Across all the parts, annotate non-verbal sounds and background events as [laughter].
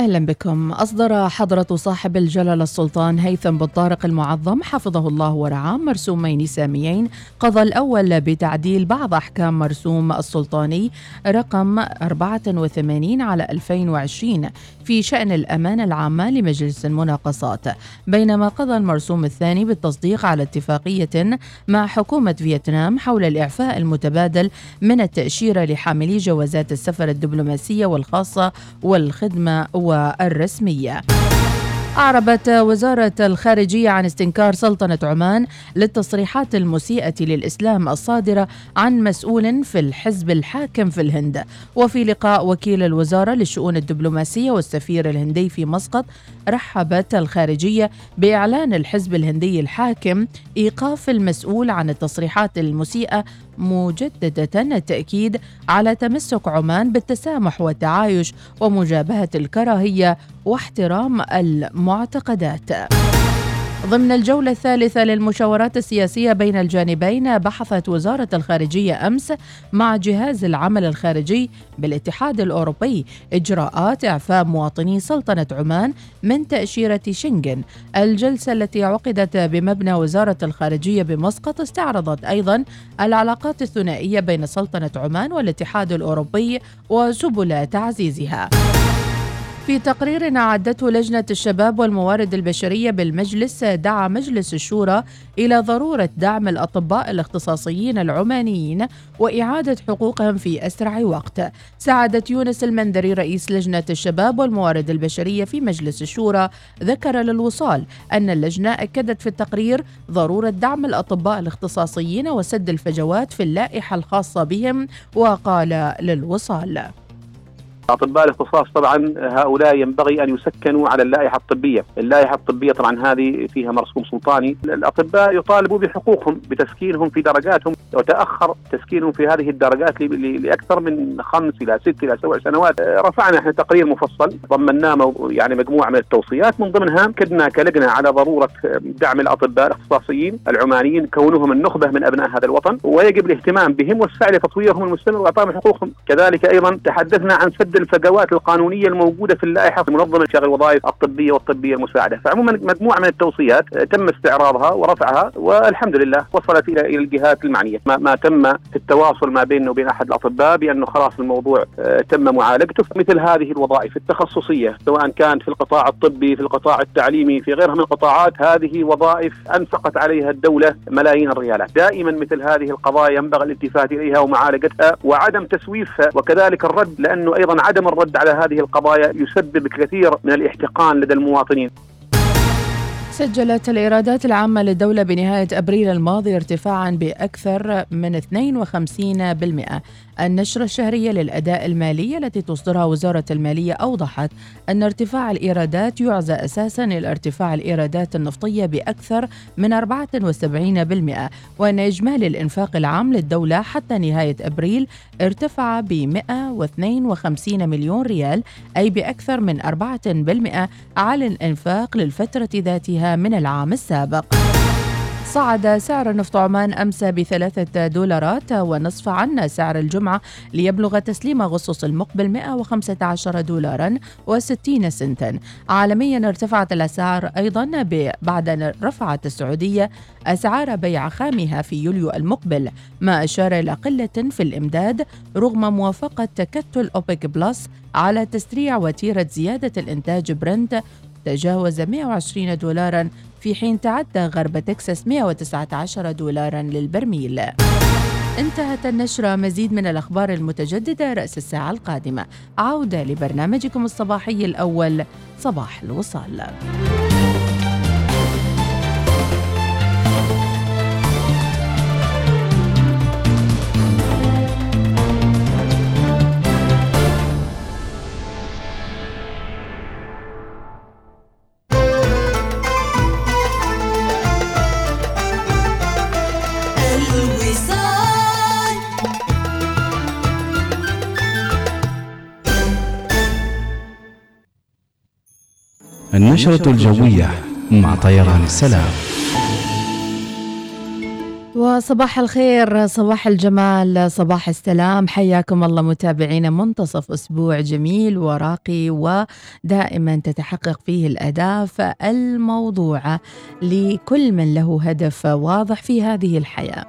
أهلا بكم. أصدر حضرة صاحب الجلالة السلطان هيثم بن طارق المعظم حفظه الله ورعاه مرسومين ساميين. قضى الأول بتعديل بعض أحكام مرسوم السلطاني رقم 84 على 2020 في شأن الامانه العامة لمجلس المناقصات بينما قضى المرسوم الثاني بالتصديق على اتفاقية مع حكومة فيتنام حول الإعفاء المتبادل من التأشيرة لحاملي جوازات السفر الدبلوماسية والخاصة والخدمة والرسمية. أعربت وزارة الخارجية عن استنكار سلطنة عمان للتصريحات المسيئة للإسلام الصادرة عن مسؤول في الحزب الحاكم في الهند. وفي لقاء وكيل الوزارة للشؤون الدبلوماسية والسفير الهندي في مسقط رحبت الخارجية بإعلان الحزب الهندي الحاكم إيقاف المسؤول عن التصريحات المسيئة مجددة التأكيد على تمسك عمان بالتسامح والتعايش ومجابهة الكراهية واحترام المعتقدات. ضمن الجولة الثالثة للمشاورات السياسية بين الجانبين بحثت وزارة الخارجية أمس مع جهاز العمل الخارجي بالاتحاد الأوروبي إجراءات إعفاء مواطني سلطنة عمان من تأشيرة شنغن. الجلسة التي عقدت بمبنى وزارة الخارجية بمسقط استعرضت أيضا العلاقات الثنائية بين سلطنة عمان والاتحاد الأوروبي وسبل تعزيزها. في تقرير أعدته لجنة الشباب والموارد البشرية بالمجلس دعا مجلس الشورى إلى ضرورة دعم الأطباء الاختصاصيين العمانيين وإعادة حقوقهم في أسرع وقت. سعادة يونس المندري رئيس لجنة الشباب والموارد البشرية في مجلس الشورى ذكر للوصال أن اللجنة أكدت في التقرير ضرورة دعم الأطباء الاختصاصيين وسد الفجوات في اللائحة الخاصة بهم وقال للوصال. أطباء الاختصاص طبعا هؤلاء ينبغي أن يسكنوا على اللائحة الطبية، اللائحة الطبية طبعا هذه فيها مرسوم سلطاني، الأطباء يطالبوا بحقوقهم بتسكينهم في درجاتهم، وتأخر تسكينهم في هذه الدرجات لأكثر من خمس إلى ست إلى سبع سنوات، رفعنا إحنا تقرير مفصل ضمناه يعني مجموعة من التوصيات. من ضمنها كدنا كلجنة على ضرورة دعم الأطباء الاختصاصيين العمانيين كونهم النخبة من أبناء هذا الوطن. ويجب الاهتمام بهم والسعي لتطويرهم المستمر واعطائهم حقوقهم، كذلك أيضا تحدثنا عن سد الفجوات القانونية الموجودة في اللائحة منظمه شغل الوظائف الطبية والطبية المساعدة، فعموما مجموعة من التوصيات تم استعراضها ورفعها والحمد لله وصلت إلى إلى الجهات المعنية، ما, ما تم في التواصل ما بيننا وبين أحد الأطباء بأنه خلاص الموضوع آه، تم معالجته مثل هذه الوظائف التخصصية سواء كان في القطاع الطبي في القطاع التعليمي في غيرها من القطاعات. هذه وظائف أنفقت عليها الدولة ملايين الريالات، دائما مثل هذه القضايا ينبغي الالتفات إليها ومعالجتها وعدم تسويفها وكذلك الرد لأنه أيضا عدم الرد على هذه القضايا يسبب كثير من الاحتقان لدى المواطنين. سجلت الإيرادات العامة للدولة بنهاية أبريل الماضي ارتفاعا بأكثر من 52% النشرة الشهرية للأداء المالي التي تصدرها وزارة المالية أوضحت أن ارتفاع الإيرادات يعزى أساسا إلى ارتفاع الإيرادات النفطية بأكثر من 74% وأن إجمالي الإنفاق العام للدولة حتى نهاية أبريل ارتفع ب 152 مليون ريال أي بأكثر من 4% على الإنفاق للفترة ذاتها من العام السابق. صعد سعر نفط عمان أمس بثلاثة دولارات ونصف عن سعر الجمعة ليبلغ تسليم أغسطس المقبل 115 دولارا و60 سنتا. عالميا ارتفعت الأسعار أيضا بعد أن رفعت السعودية أسعار بيع خامها في يوليو المقبل. ما أشار إلى قلة في الإمداد رغم موافقة تكتل أوبك بلس على تسريع وتيرة زيادة الإنتاج برنت تجاوز 120 دولارا في حين تعدى غرب تكساس 119 دولارا للبرميل. انتهت النشرة. مزيد من الأخبار المتجددة رأس الساعة القادمة. عودة لبرنامجكم الصباحي الأول صباح الوصال. النشرة الجوية مع طيران السلام. وصباح الخير صباح الجمال صباح السلام. حياكم الله متابعينا منتصف أسبوع جميل وراقي ودائما تتحقق فيه الأهداف الموضوعه لكل من له هدف واضح في هذه الحياة.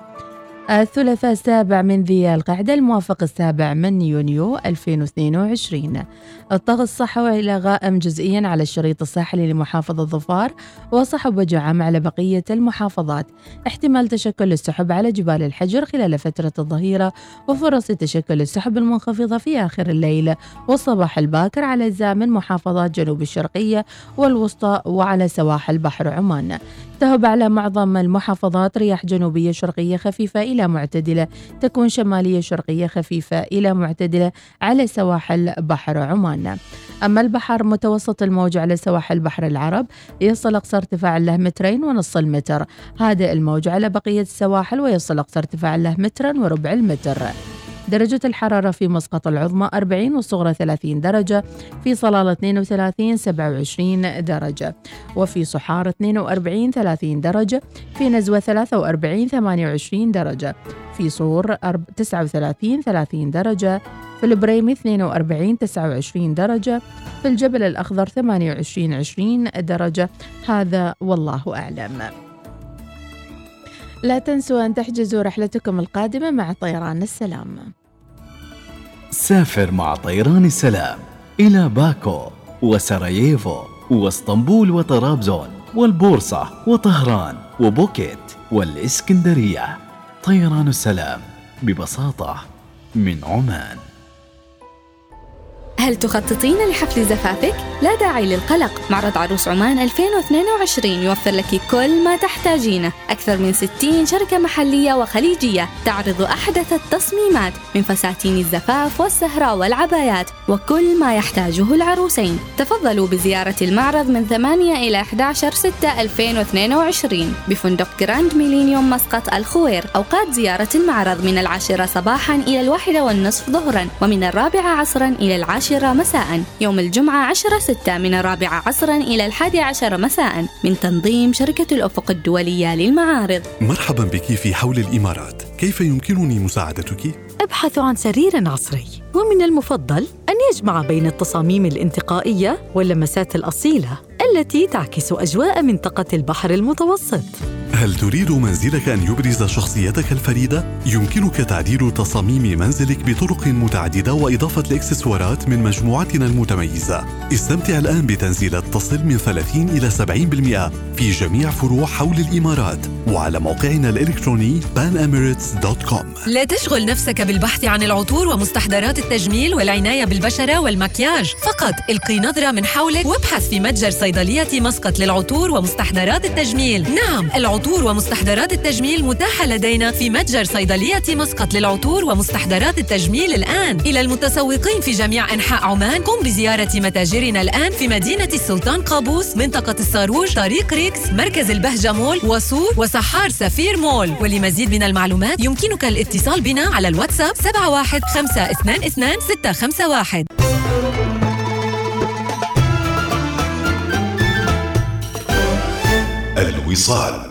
الثلاثاء السابع من ذي القعدة الموافق السابع من يونيو 2022 الطغط الصحوي إلى غائم جزئيا على الشريط الساحلي لمحافظة ظفار وصحب وجعم على بقية المحافظات. احتمال تشكل السحب على جبال الحجر خلال فترة الظهيرة وفرص تشكل السحب المنخفضة في آخر الليل. والصباح الباكر على أجزاء من محافظات جنوب الشرقية والوسطى وعلى سواحل بحر عمان. تهب على معظم المحافظات رياح جنوبية شرقية خفيفة إلى معتدلة. تكون شمالية شرقية خفيفة إلى معتدلة على سواحل بحر عمان. أما البحر متوسط الموج على سواحل بحر العرب يصل أقصى ارتفاع له مترين ونص المتر. هادئ الموج على بقية السواحل ويصل أقصى ارتفاع له مترا وربع المتر. درجة الحرارة في مسقط العظمى 40 والصغرى 30 درجة في صلالة 32 27 درجة. وفي صحار 42 30 درجة في نزوة 43 28 درجة. في صور 39 30 درجة في البريمي 42 29 درجة في الجبل الأخضر 28 20 درجة. هذا والله أعلم. لا تنسوا أن تحجزوا رحلتكم القادمة مع طيران السلام. سافر مع طيران السلام إلى باكو وسراييفو واسطنبول وطرابزون والبورصة وطهران وبوكيت والإسكندرية. طيران السلام ببساطة من عمان. هل تخططين لحفل زفافك؟ لا داعي للقلق. معرض عروس عمان 2022 يوفر لك كل ما تحتاجينه. أكثر من 60 شركة محلية وخليجية تعرض أحدث التصميمات من فساتين الزفاف والسهرة والعبايات وكل ما يحتاجه العروسين. تفضلوا بزيارة المعرض من 8 إلى 11 6 2022 بفندق جراند ميلينيوم مسقط الخوير. أوقات زيارة المعرض من العاشرة صباحا إلى الواحدة والنصف ظهرا ومن الرابعة عصرا إلى العاشرة مساء. يوم الجمعة 10 6 من الرابعة عصرا إلى الحادي عشر مساء من تنظيم شركة الأفق الدولية للمعارض. مرحبا بك في حول الإمارات. كيف يمكنني مساعدتك؟ ابحث عن سرير عصري. ومن المفضل أن يجمع بين التصاميم الانتقائية واللمسات الأصيلة التي تعكس أجواء منطقة البحر المتوسط. هل تريد منزلك أن يبرز شخصيتك الفريدة؟ يمكنك تعديل تصاميم منزلك بطرق متعددة وإضافة الإكسسوارات من مجموعتنا المتميزة. استمتع الآن بتنزيلات تصل من 30 إلى 70% في جميع فروع حول الإمارات وعلى موقعنا الإلكتروني panemirates.com لا تشغل نفسك بالبحث عن العطور ومستحضرات التجميل والعناية بالبشرة والمكياج. فقط القي نظرة من حولك وابحث في متجر صيدلية مسقط للعطور ومستحضرات التجميل. نعم العطور ومستحضرات التجميل متاحة لدينا في متجر صيدلية مسقط للعطور ومستحضرات التجميل الآن. إلى المتسوقين في جميع أنحاء عمان قم بزيارة متاجرنا الآن في مدينة السلطان قابوس منطقة الصاروج طريق ريكس مركز البهجة مول وسور وسحار سفير مول. ولمزيد من المعلومات يمكنك الاتصال بنا على الواتساب 71 651 الوصال.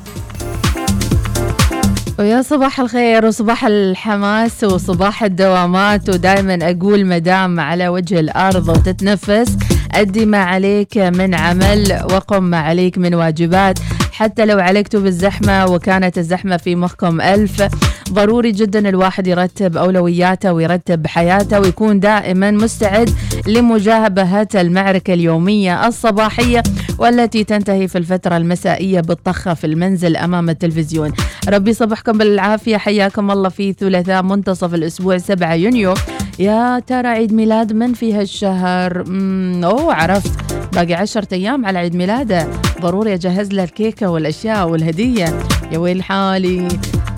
ويا صباح الخير وصباح الحماس وصباح الدوامات ودائما أقول مدام على وجه الأرض وتتنفس. أدي ما عليك من عمل وقم ما عليك من واجبات. حتى لو علقتوا بالزحمة وكانت الزحمة في مخكم ألف ضروري جدا الواحد يرتب أولوياته ويرتب حياته ويكون دائما مستعد لمجابهه المعركة اليومية الصباحية والتي تنتهي في الفترة المسائية بالطخة في المنزل أمام التلفزيون. ربي صبحكم بالعافية حياكم الله في ثلاثاء منتصف الأسبوع 7 يونيو. يا ترى عيد ميلاد من في هالشهر أوه عرفت. باقي عشرة أيام على عيد ميلاده. ضروري أجهز له الكيكة والأشياء والهدية. يا ويل حالي.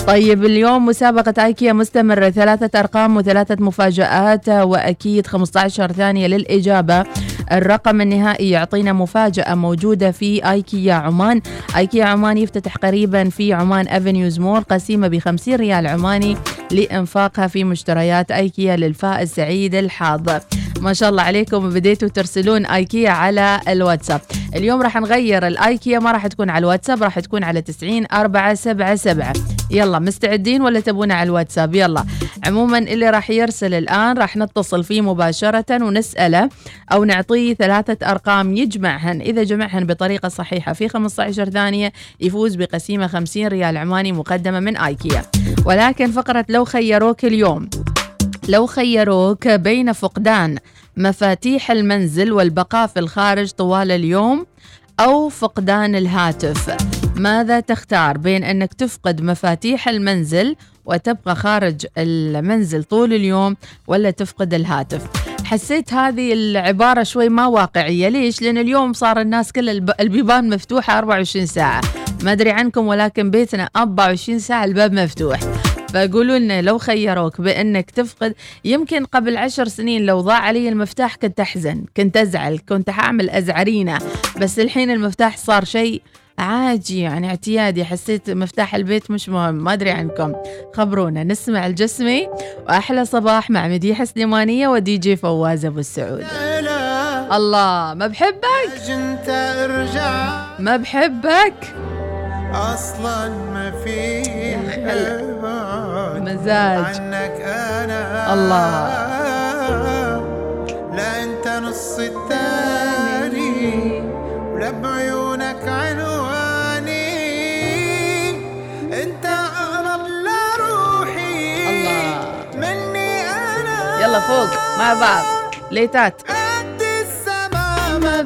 طيب اليوم مسابقة آيكيا مستمرة. ثلاثة أرقام وثلاثة مفاجآت وأكيد 15 ثانية للإجابة. الرقم النهائي يعطينا مفاجأة موجودة في آيكيا عمان. آيكيا عمان يفتتح قريبا في عمان افنيوز مول قسيمة ب 50 ريال عماني لإنفاقها في مشتريات آيكيا للفائز سعيد الحاضر. ما شاء الله عليكم. بديتوا ترسلون آيكيا على الواتساب. اليوم راح نغير الايكيا ما راح تكون على الواتساب راح تكون على 90 477 يلا مستعدين ولا تبونا على الواتساب؟ يلا. عموما اللي راح يرسل الآن راح نتصل فيه مباشرة ونسأله أو نعطيه ثلاثة أرقام يجمعهن. إذا جمعهن بطريقة صحيحة في 15 ثانية يفوز بقسيمة 50 ريال عماني مقدمة من آيكيا. ولكن فقرة لو خيروك اليوم. لو خيروك بين فقدان مفاتيح المنزل والبقاء في الخارج طوال اليوم أو فقدان الهاتف. ماذا تختار بين أنك تفقد مفاتيح المنزل وتبقى خارج المنزل طول اليوم ولا تفقد الهاتف؟ حسيت هذه العبارة شوي ما واقعية. ليش؟ لأن اليوم صار الناس كل البيبان مفتوحة 24 ساعة. ما أدري عنكم ولكن بيتنا 24 ساعة الباب مفتوح. فقولوا لنا لو خيروك بأنك تفقد يمكن قبل عشر سنين لو ضاع علي المفتاح كنت أحزن كنت أزعل كنت حاعمل أزعرينة بس الحين المفتاح صار شيء عادي يعني اعتيادي حسيت مفتاح البيت مش مهم ما أدري عنكم. خبرونا نسمع الجسمي وأحلى صباح مع مديحة سليمانية ودي جي فواز أبو السعود. الله ما بحبك؟ ما بحبك؟ أصلا ما في مزاج. عنك أنا. الله. لا انت نص التاني. ولا بعيونك عنواني. أنت اقرب لروحي الله. مني أنا. يلا فوق مع بعض. ليتات قد السما ما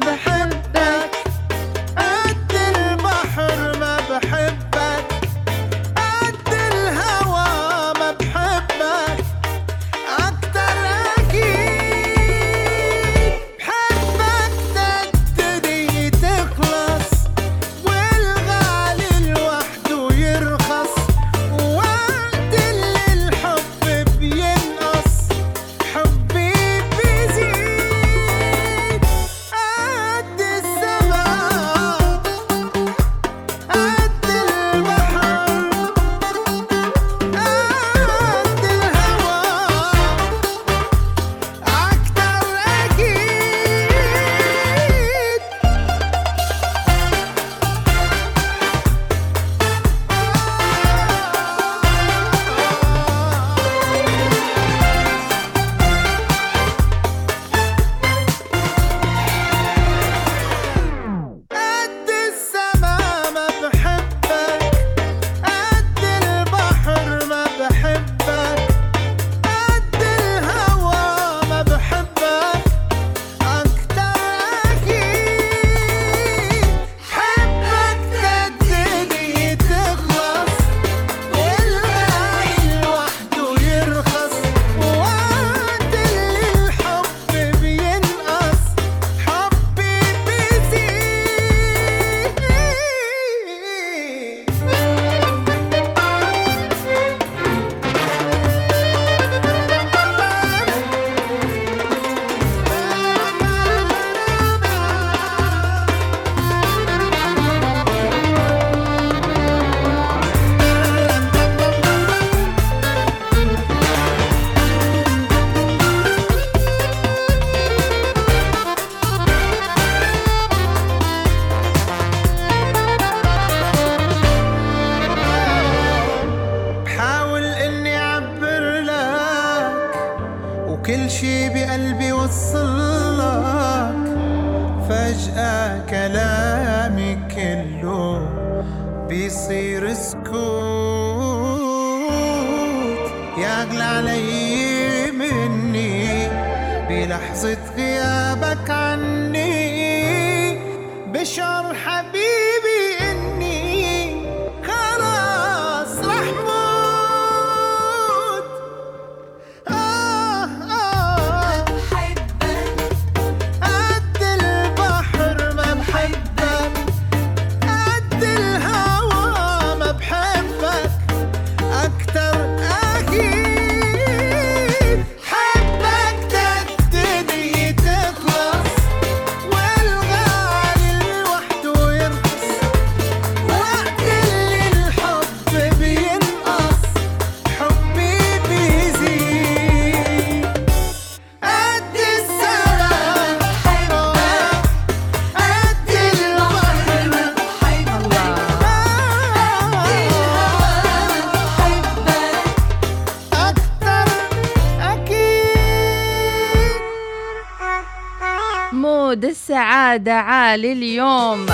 السعادة عالي اليوم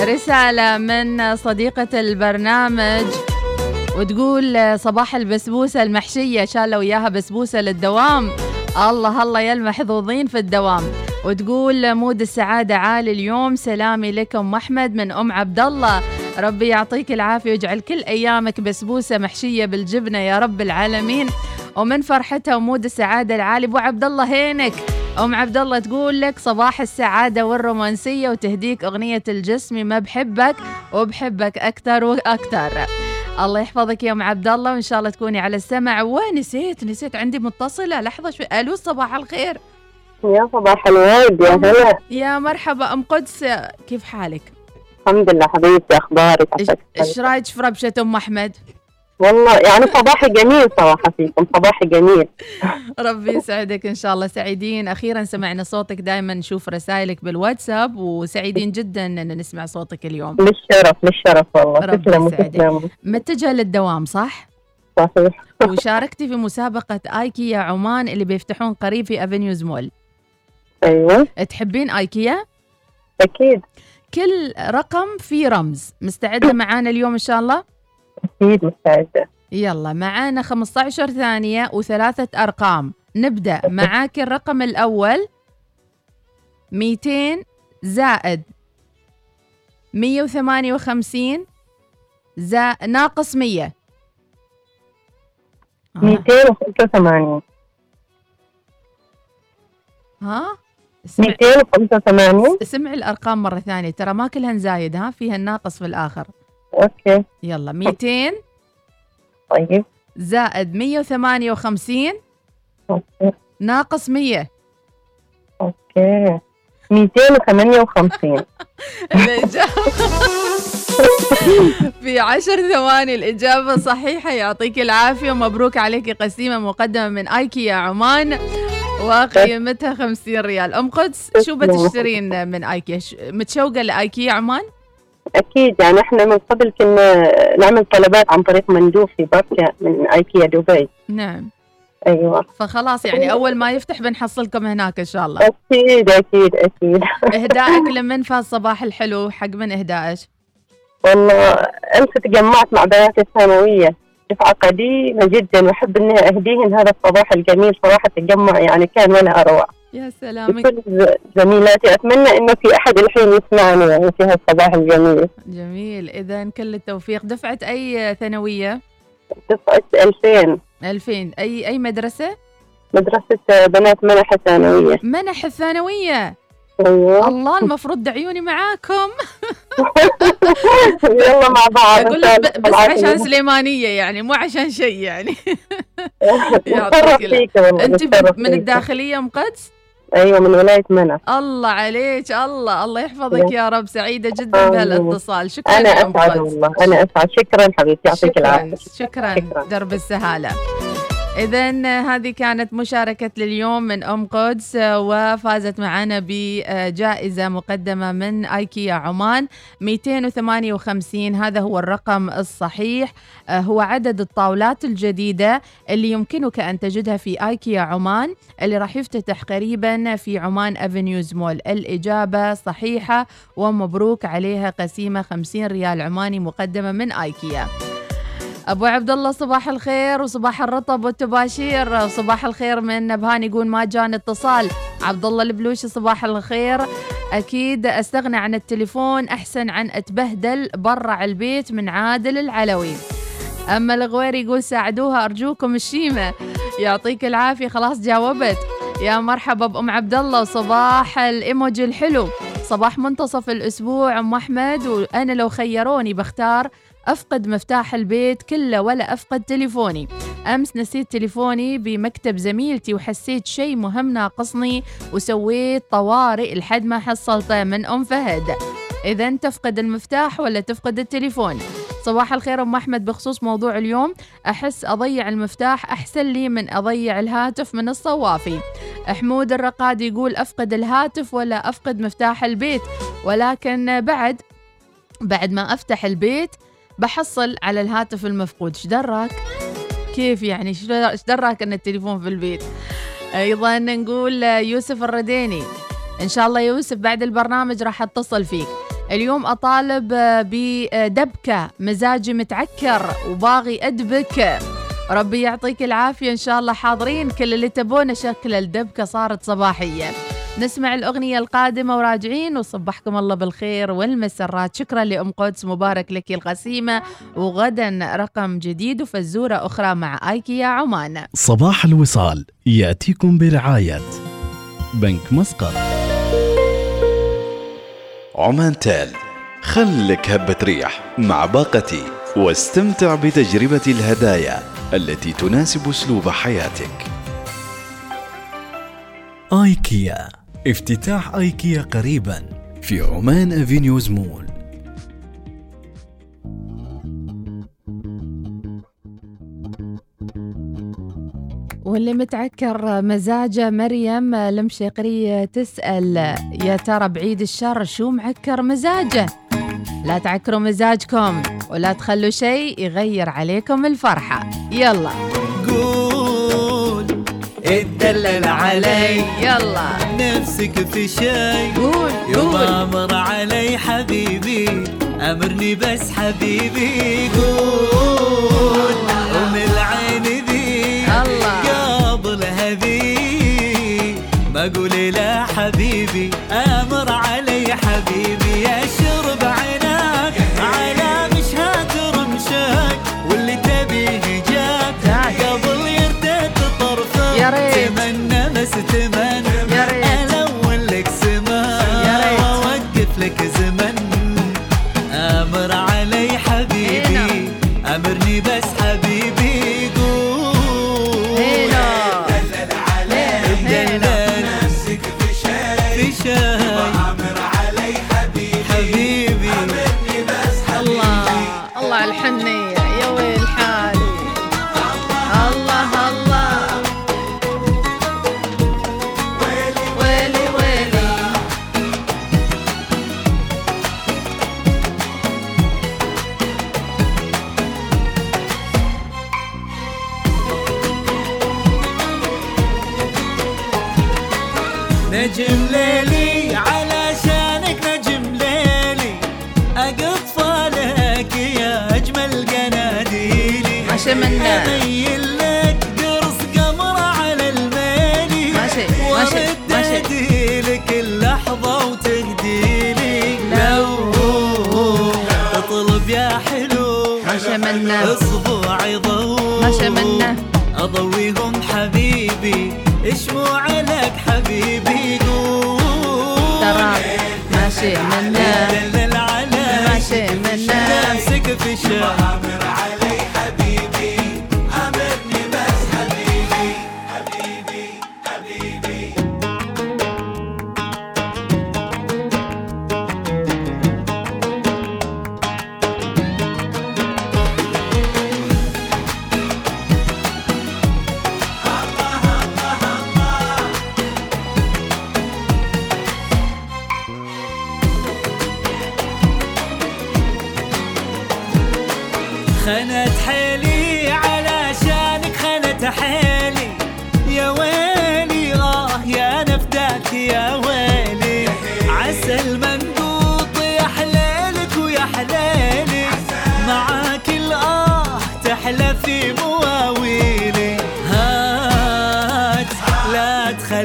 رسالة من صديقة البرنامج وتقول صباح البسبوسة المحشية شالوا وياها بسبوسة للدوام. الله الله يا المحظوظين في الدوام. وتقول mood السعادة عالي اليوم. سلامي لكم أحمد من أم عبد الله. ربي يعطيك العافية ويجعل كل أيامك بسبوسة محشية بالجبنة يا رب العالمين. ومن فرحتها و mood السعادة العالي أبو عبد الله هينك. أم عبد الله تقول لك صباح السعادة والرومانسية وتهديك أغنية الجسمي ما بحبك وبحبك أكثر وأكثر. الله يحفظك يا أم عبد الله وإن شاء الله تكوني على السمع. ونسيت نسيت عندي متصلة. لحظة شوي. ألو صباح الخير. يا صباح الورد يا هلا. يا مرحبا أم قدس كيف حالك؟ الحمد لله حبيبتي أخبارك؟ إيش- إيش رأيك في ربشة أم أحمد؟ والله يعني صباحي جميل صراحة فيكم صباحي جميل. [laughs] ربي يسعدك إن شاء الله. سعيدين أخيرا سمعنا صوتك دائما نشوف رسائلك بالواتساب وسعيدين [laughs] جدا إن نسمع صوتك اليوم. للشرف للشرف والله. تسلموا. تسلموا متجهه للدوام صح؟ صحيح. [laughs] وشاركتي في مسابقة آيكيا عمان اللي بيفتحون قريب في افنيوز مول أيوه. تحبين آيكيا؟ أكيد. كل رقم فيه رمز. مستعدة معانا اليوم إن شاء الله؟ أكيد مستعدة. يلا معانا 15 ثانية وثلاثة أرقام. نبدأ معاك الرقم الأول. 200 زائد 158 زا ناقص 100 آه. 285 ها؟ اسمع, 285 اسمع الأرقام مرة ثانية. ترى ما كلها نزايد ها؟ فيها الناقص في الآخر. okay. يلا 200 طيب. زائد 158 okay. ناقص 100 okay. 258 [laughs] الإجابة. [laughs] في عشر ثواني. الإجابة صحيحة. يعطيك العافية. ومبروك عليك قسيمة مقدمة من آيكيا عمان. وقيمتها 50 ريال. أم قدس شو بتشترين من آيكيا؟ متشوقة لآيكيا عمان؟ أكيد يعني إحنا من قبل كنا نعمل طلبات عن طريق مندوب في بركه من إيكيا دبي. نعم. أيوه. فخلاص يعني أول ما يفتح بنحصلكم هناك إن شاء الله. أكيد أكيد أكيد. [laughs] إهدائك لمن فاز الصباح الحلو حق من إهدائك؟ والله أمس تجمعت مع بنات الثانوية. دفعه قديمه جدا وأحب إني أهديهن هذا الصباح الجميل صراحة التجمع يعني كان ولا أروع. يا سلام. زميلاتي أتمنى إنه في أحد الحين يسمعني يعني في هالصباح الجميل. جميل. إذا كل التوفيق. دفعة أي ثانوية؟ دفعة 2000 2000 أي أي مدرسة؟ مدرسة بنات منح الثانويه منح الثانوية أيوه. الله المفروض دعيوني معاكم. [laughs] يلا مع بعض. أقول لك بس عشان سليمانية يعني مو عشان شيء يعني. [laughs] يعطيك أنت من. الداخلية أم قدس؟ أيوه من ولاية منى. الله عليك الله الله يحفظك يا رب سعيدة جدا. بهالاتصال. شكرا أنا أسعد والله أنا أسعد. شكرا حبيبتي يعطيك العافية. شكرا شكراً. درب السهالة. إذا هذه كانت مشاركة لليوم من أم قدس وفازت معنا بجائزة مقدمة من أيكيا عمان 258 هذا هو الرقم الصحيح. هو عدد الطاولات الجديدة اللي يمكنك أن تجدها في أيكيا عمان اللي راح يفتتح قريبا في عمان أفنيوز مول. الإجابة صحيحة ومبروك عليها قسيمة 50 ريال عماني مقدمة من أيكيا. أبو عبد الله صباح الخير وصباح الرطب والتباشير. صباح الخير من نبهان يقول ما جاني اتصال. عبد الله البلوشي صباح الخير. أكيد أستغنى عن التليفون أحسن عن أتبهدل برا البيت من عادل العلوي. أما الغوير يقول ساعدوها أرجوكم الشيمة. يعطيك العافية خلاص جاوبت. يا مرحبا بأم عبد الله وصباح الإيموجي الحلو. صباح منتصف الأسبوع أم أحمد وأنا لو خيروني بختار أفقد مفتاح البيت كله ولا أفقد تليفوني. أمس نسيت تليفوني بمكتب زميلتي وحسيت شيء مهم ناقصني وسويت طوارئ لحد ما حصلته من أم فهد. إذا تفقد المفتاح ولا تفقد التليفون؟ صباح الخير أم أحمد بخصوص موضوع اليوم أحس أضيع المفتاح أحسن لي من أضيع الهاتف من الصوافي. حمود الرقاد يقول أفقد الهاتف ولا أفقد مفتاح البيت ولكن بعد بعد ما أفتح البيت بحصل على الهاتف المفقود. إيش دراك؟ كيف يعني؟ إيش دراك إن التليفون في البيت؟ أيضا نقول يوسف الرديني. إن شاء الله يوسف بعد البرنامج راح أتصل فيك. اليوم أطالب آه، بدبكة مزاجي متعكر وباغي أدبك. ربي يعطيك العافية. إن شاء الله حاضرين كل اللي تبونه. شكل الدبكة صارت صباحية. نسمع الأغنية القادمة وراجعين وصبحكم الله بالخير والمسرات. شكرا لأم قدس مبارك لك القسيمة. وغدا رقم جديد وفزورة أخرى مع آيكيا عمان. صباح الوصال يأتيكم برعاية بنك مسقط. عمان تال خلك هبة ريح مع باقتي واستمتع بتجربة الهدايا التي تناسب أسلوب حياتك. آيكيا افتتاح آيكيا قريبا في عمان أفينيوز مول واللي متعكر مزاجه مريم المشيقرية تسأل يا ترى بعيد الشر شو معكر مزاجه؟ لا تعكروا مزاجكم ولا تخلوا شيء يغير عليكم الفرحة. يلا. اتدلل علي. يلا. نفسك في شي. قول يوم أمر علي حبيبي. أمرني بس حبيبي. قول. Gözüme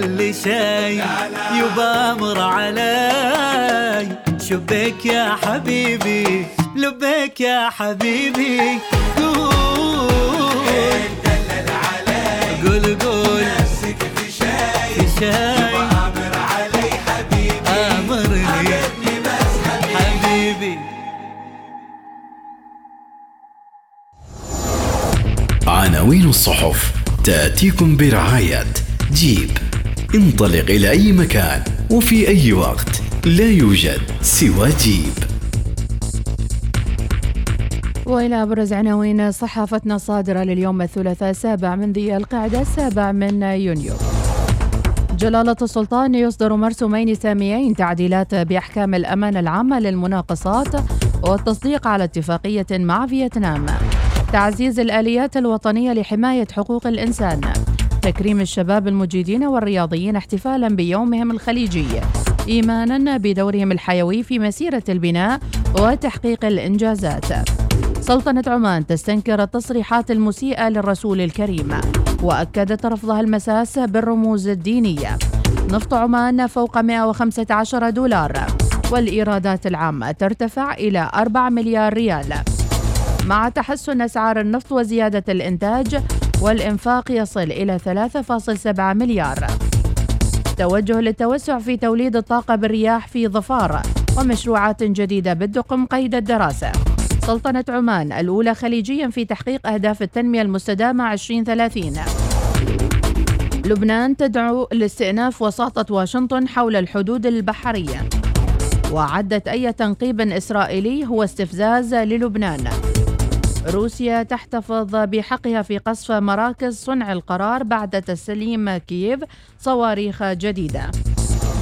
تخلي شي يبا أمر علي شبك يا حبيبي؟ لبيك يا حبيبي. قول قول قول. نفسك في شاي. في شاي أمر علي حبيبي آمرني. بس حبيبي. عناوين الصحف تأتيكم برعاية جيب. انطلق إلى أي مكان وفي أي وقت لا يوجد سوى جيب. وإلى أبرز عناوين صحافتنا الصادرة لليوم الثلاثاء السابع من ذي القعدة السابع من يونيو. جلالة السلطان يصدر مرسومين ساميين تعديلات بأحكام الأمانة العامة للمناقصات والتصديق على اتفاقية مع فيتنام. تعزيز الآليات الوطنية لحماية حقوق الإنسان. تكريم الشباب المجيدين والرياضيين احتفالا بيومهم الخليجي. ايمانا بدورهم الحيوي في مسيرة البناء وتحقيق الإنجازات. سلطنة عمان تستنكر التصريحات المسيئة للرسول الكريم وأكدت رفضها المساس بالرموز الدينية. نفط عمان فوق 115 دولار والإيرادات العامة ترتفع إلى 4 مليار ريال. مع تحسن أسعار النفط وزيادة الإنتاج والإنفاق يصل إلى 3.7 مليار. توجه للتوسع في توليد الطاقة بالرياح في ظفار ومشروعات جديدة بالدقم قيد الدراسة. سلطنة عمان الأولى خليجيا في تحقيق أهداف التنمية المستدامة 2030 لبنان تدعو لاستئناف وساطة واشنطن حول الحدود البحرية. وعدت أي تنقيب إسرائيلي هو استفزاز للبنان. روسيا تحتفظ بحقها في قصف مراكز صنع القرار بعد تسليم كييف صواريخ جديدة.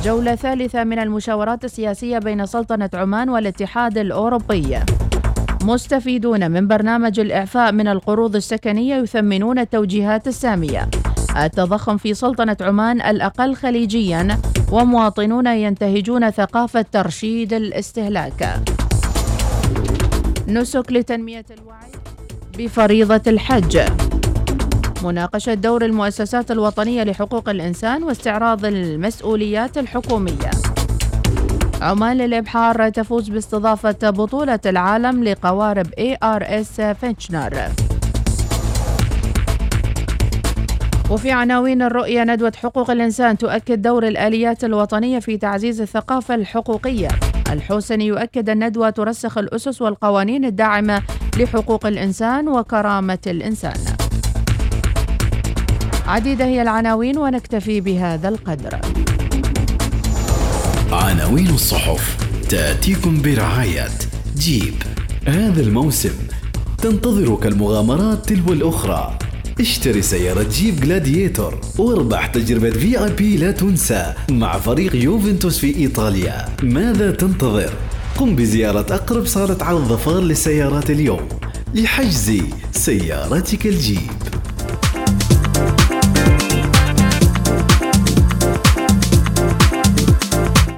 جولة ثالثة من المشاورات السياسية بين سلطنة عمان والاتحاد الأوروبي. مستفيدون من برنامج الإعفاء من القروض السكنية يثمنون التوجيهات السامية. التضخم في سلطنة عمان الأقل خليجيا ومواطنون ينتهجون ثقافة ترشيد الاستهلاك. نسك لتنمية الوعي بفريضة الحج. مناقشة دور المؤسسات الوطنية لحقوق الإنسان واستعراض المسؤوليات الحكومية. عمان للإبحار تفوز باستضافة بطولة العالم لقوارب ARS فينشنر. وفي عناوين الرؤية ندوة حقوق الإنسان تؤكد دور الآليات الوطنية في تعزيز الثقافة الحقوقية. الحوسني يؤكد الندوة ترسخ الأسس والقوانين الداعمة لحقوق الإنسان وكرامة الإنسان. عديدة هي العناوين ونكتفي بهذا القدر. عناوين الصحف تأتيكم برعاية جيب. هذا الموسم تنتظرك المغامرات تلو الأخرى. اشتري سيارة جيب جلاديتور واربح تجربة في اي بي لا تنسى مع فريق يوفنتوس في إيطاليا. ماذا تنتظر؟ قم بزيارة أقرب صالة عرض ظفار للسيارات اليوم. لحجز سيارتك الجيب.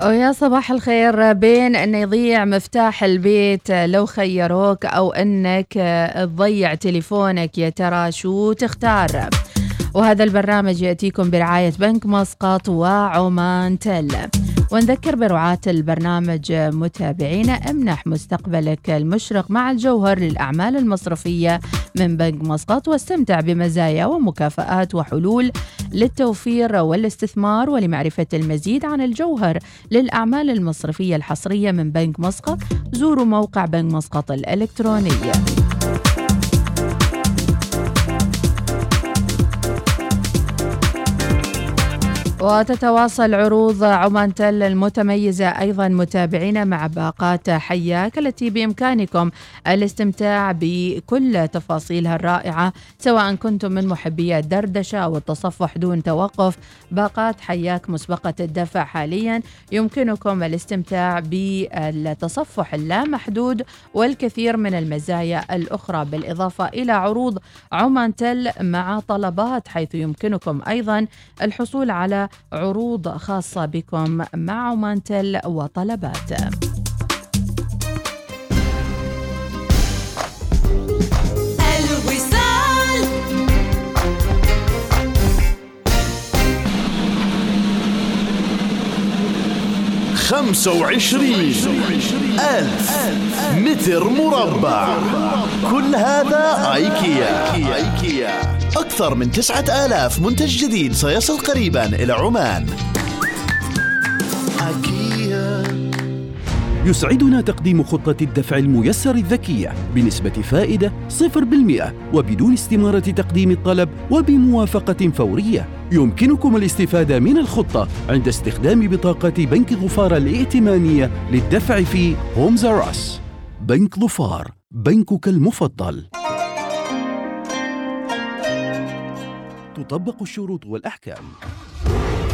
ويا صباح الخير بين أن يضيع مفتاح البيت لو خيروك أو أنك تضيع تليفونك يا ترى شو تختار؟ وهذا البرنامج يأتيكم برعاية بنك مسقط وعمان تل. ونذكر برعاة البرنامج متابعينا امنح مستقبلك المشرق مع الجوهر للأعمال المصرفية من بنك مسقط واستمتع بمزايا ومكافآت وحلول للتوفير والاستثمار ولمعرفة المزيد عن الجوهر للأعمال المصرفية الحصرية من بنك مسقط. زوروا موقع بنك مسقط الإلكتروني. وتتواصل عروض عمان تل المتميزة أيضا متابعينا مع باقات حياك التي بإمكانكم الاستمتاع بكل تفاصيلها الرائعة سواء كنتم من محبي الدردشة أو التصفح دون توقف. باقات حياك مسبقة الدفع حاليا. يمكنكم الاستمتاع بالتصفح اللامحدود والكثير من المزايا الأخرى بالإضافة إلى عروض عمان تل مع طلبات حيث يمكنكم أيضا الحصول على عروض خاصة بكم مع عمان تل وطلبات. الوصال. خمسة وعشرين ألف متر مربع. كل هذا آيكيا. آيكيا. أكثر من تسعة آلاف منتج جديد سيصل قريبا إلى عمان يسعدنا تقديم خطة الدفع الميسر الذكية بنسبة فائدة 0% وبدون استمارة تقديم الطلب وبموافقة فورية. يمكنكم الاستفادة من الخطة عند استخدام بطاقة بنك ظفار الائتمانية للدفع في هومز راس. بنك ظفار، بنكك المفضل. تطبق الشروط والأحكام.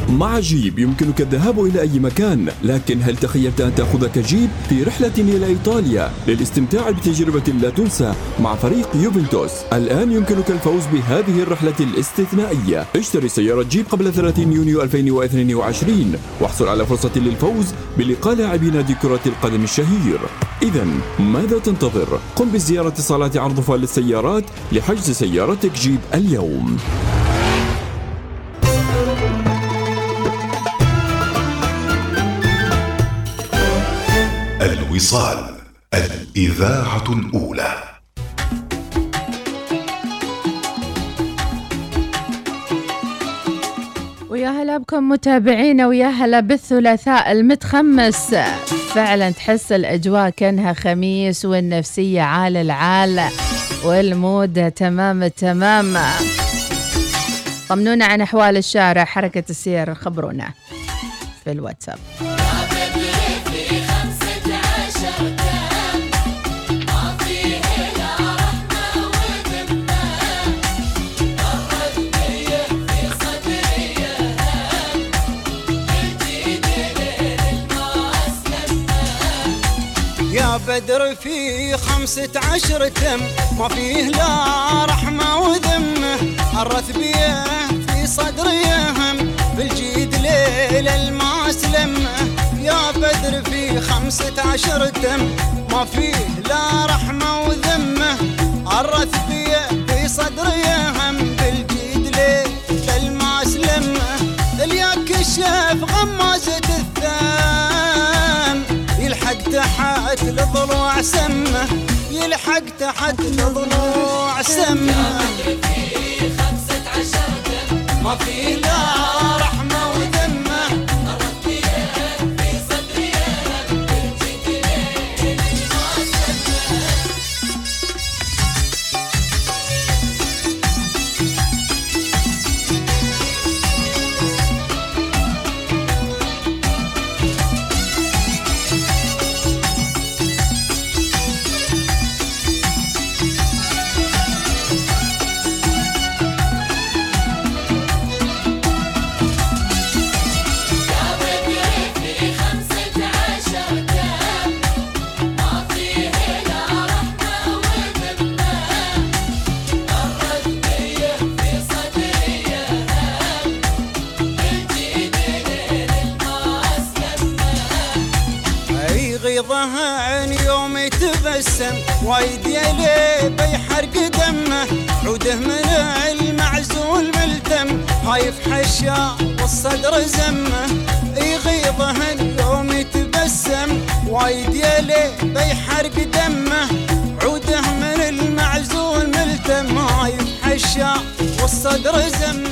مع جيب يمكنك الذهاب إلى أي مكان لكن هل تخيلت أن تأخذك جيب في رحلة إلى إيطاليا؟ للاستمتاع بتجربة لا تنسى مع فريق يوفنتوس. الآن يمكنك الفوز بهذه الرحلة الاستثنائية. اشتري سيارة جيب قبل 30 يونيو 2022 واحصل على فرصة للفوز بلقاء لاعبي نادي كرة القدم الشهير. إذا ماذا تنتظر؟ قم بزيارة صالات عرض فال السيارات لحجز سيارتك جيب اليوم. الوصال الإذاعة الأولى. ويا هلا بكم متابعينا ويا هلا بالثلاثاء المتخمس. فعلا تحس الأجواء كأنها خميس والنفسية عال العال والمود تمام التمام طمنونا عن أحوال الشارع حركة السير خبرونا في الواتساب. بدر في خمسة عشر تم ما فيه لا رحمة وذمة. الرث بيه في صدري هم بالجيد ليل الماس لمه يا بدر في خمسة عشر تم ما فيه لا رحمة وذمة. الرث بيه في صدري هم سمه يلحق تحت الضلوع سمه. ما في لا زمه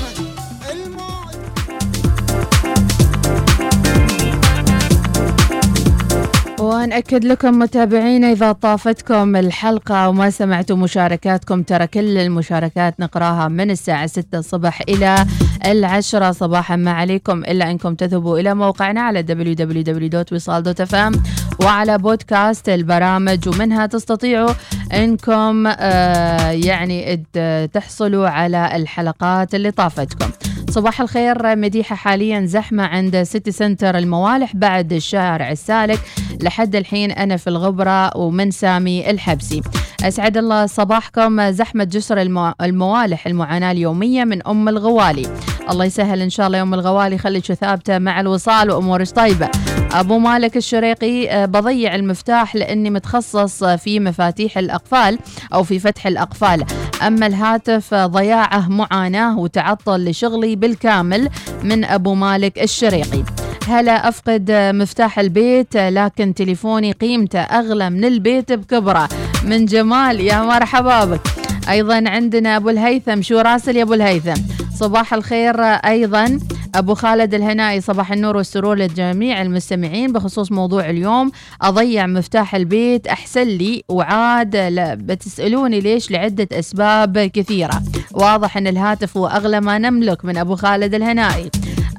ونأكد لكم متابعينا إذا طافتكم الحلقة وما سمعتوا مشاركاتكم ترى كل المشاركات نقراها من الساعة 6 الصبح إلى العشرة. صباحا ما عليكم إلا أنكم تذهبوا إلى موقعنا على www.wisal.fm وعلى بودكاست البرامج ومنها تستطيعوا أنكم آه يعني تحصلوا على الحلقات اللي طافتكم. صباح الخير. مديحة حاليا زحمة عند سيتي سنتر الموالح بعد الشارع السالك. لحد الحين أنا في الغبرة ومن سامي الحبسي. أسعد الله صباحكم. زحمة جسر المو... الموالح المعاناة اليومية من أم الغوالي. الله يسهل إن شاء الله يوم الغوالي. خليك ثابتة مع الوصال وأمورك طيبة. أبو مالك الشريقي آه، بضيع المفتاح لأني متخصص في مفاتيح الأقفال أو في فتح الأقفال. أما الهاتف آه، ضياعه معاناة وتعطل لشغلي بالكامل من أبو مالك الشريقي. هلا أفقد آه، مفتاح البيت لكن تليفوني قيمته أغلى من البيت بكبره. من جمال يا مرحبا بك. أيضا عندنا أبو الهيثم شو راسل يا أبو الهيثم؟ صباح الخير أيضا. أبو خالد الهنائي صباح النور والسرور لجميع المستمعين. بخصوص موضوع اليوم أضيع مفتاح البيت أحسن لي وعاد لا بتسألوني ليش لعدة أسباب كثيرة. واضح أن الهاتف هو أغلى ما نملك من أبو خالد الهنائي.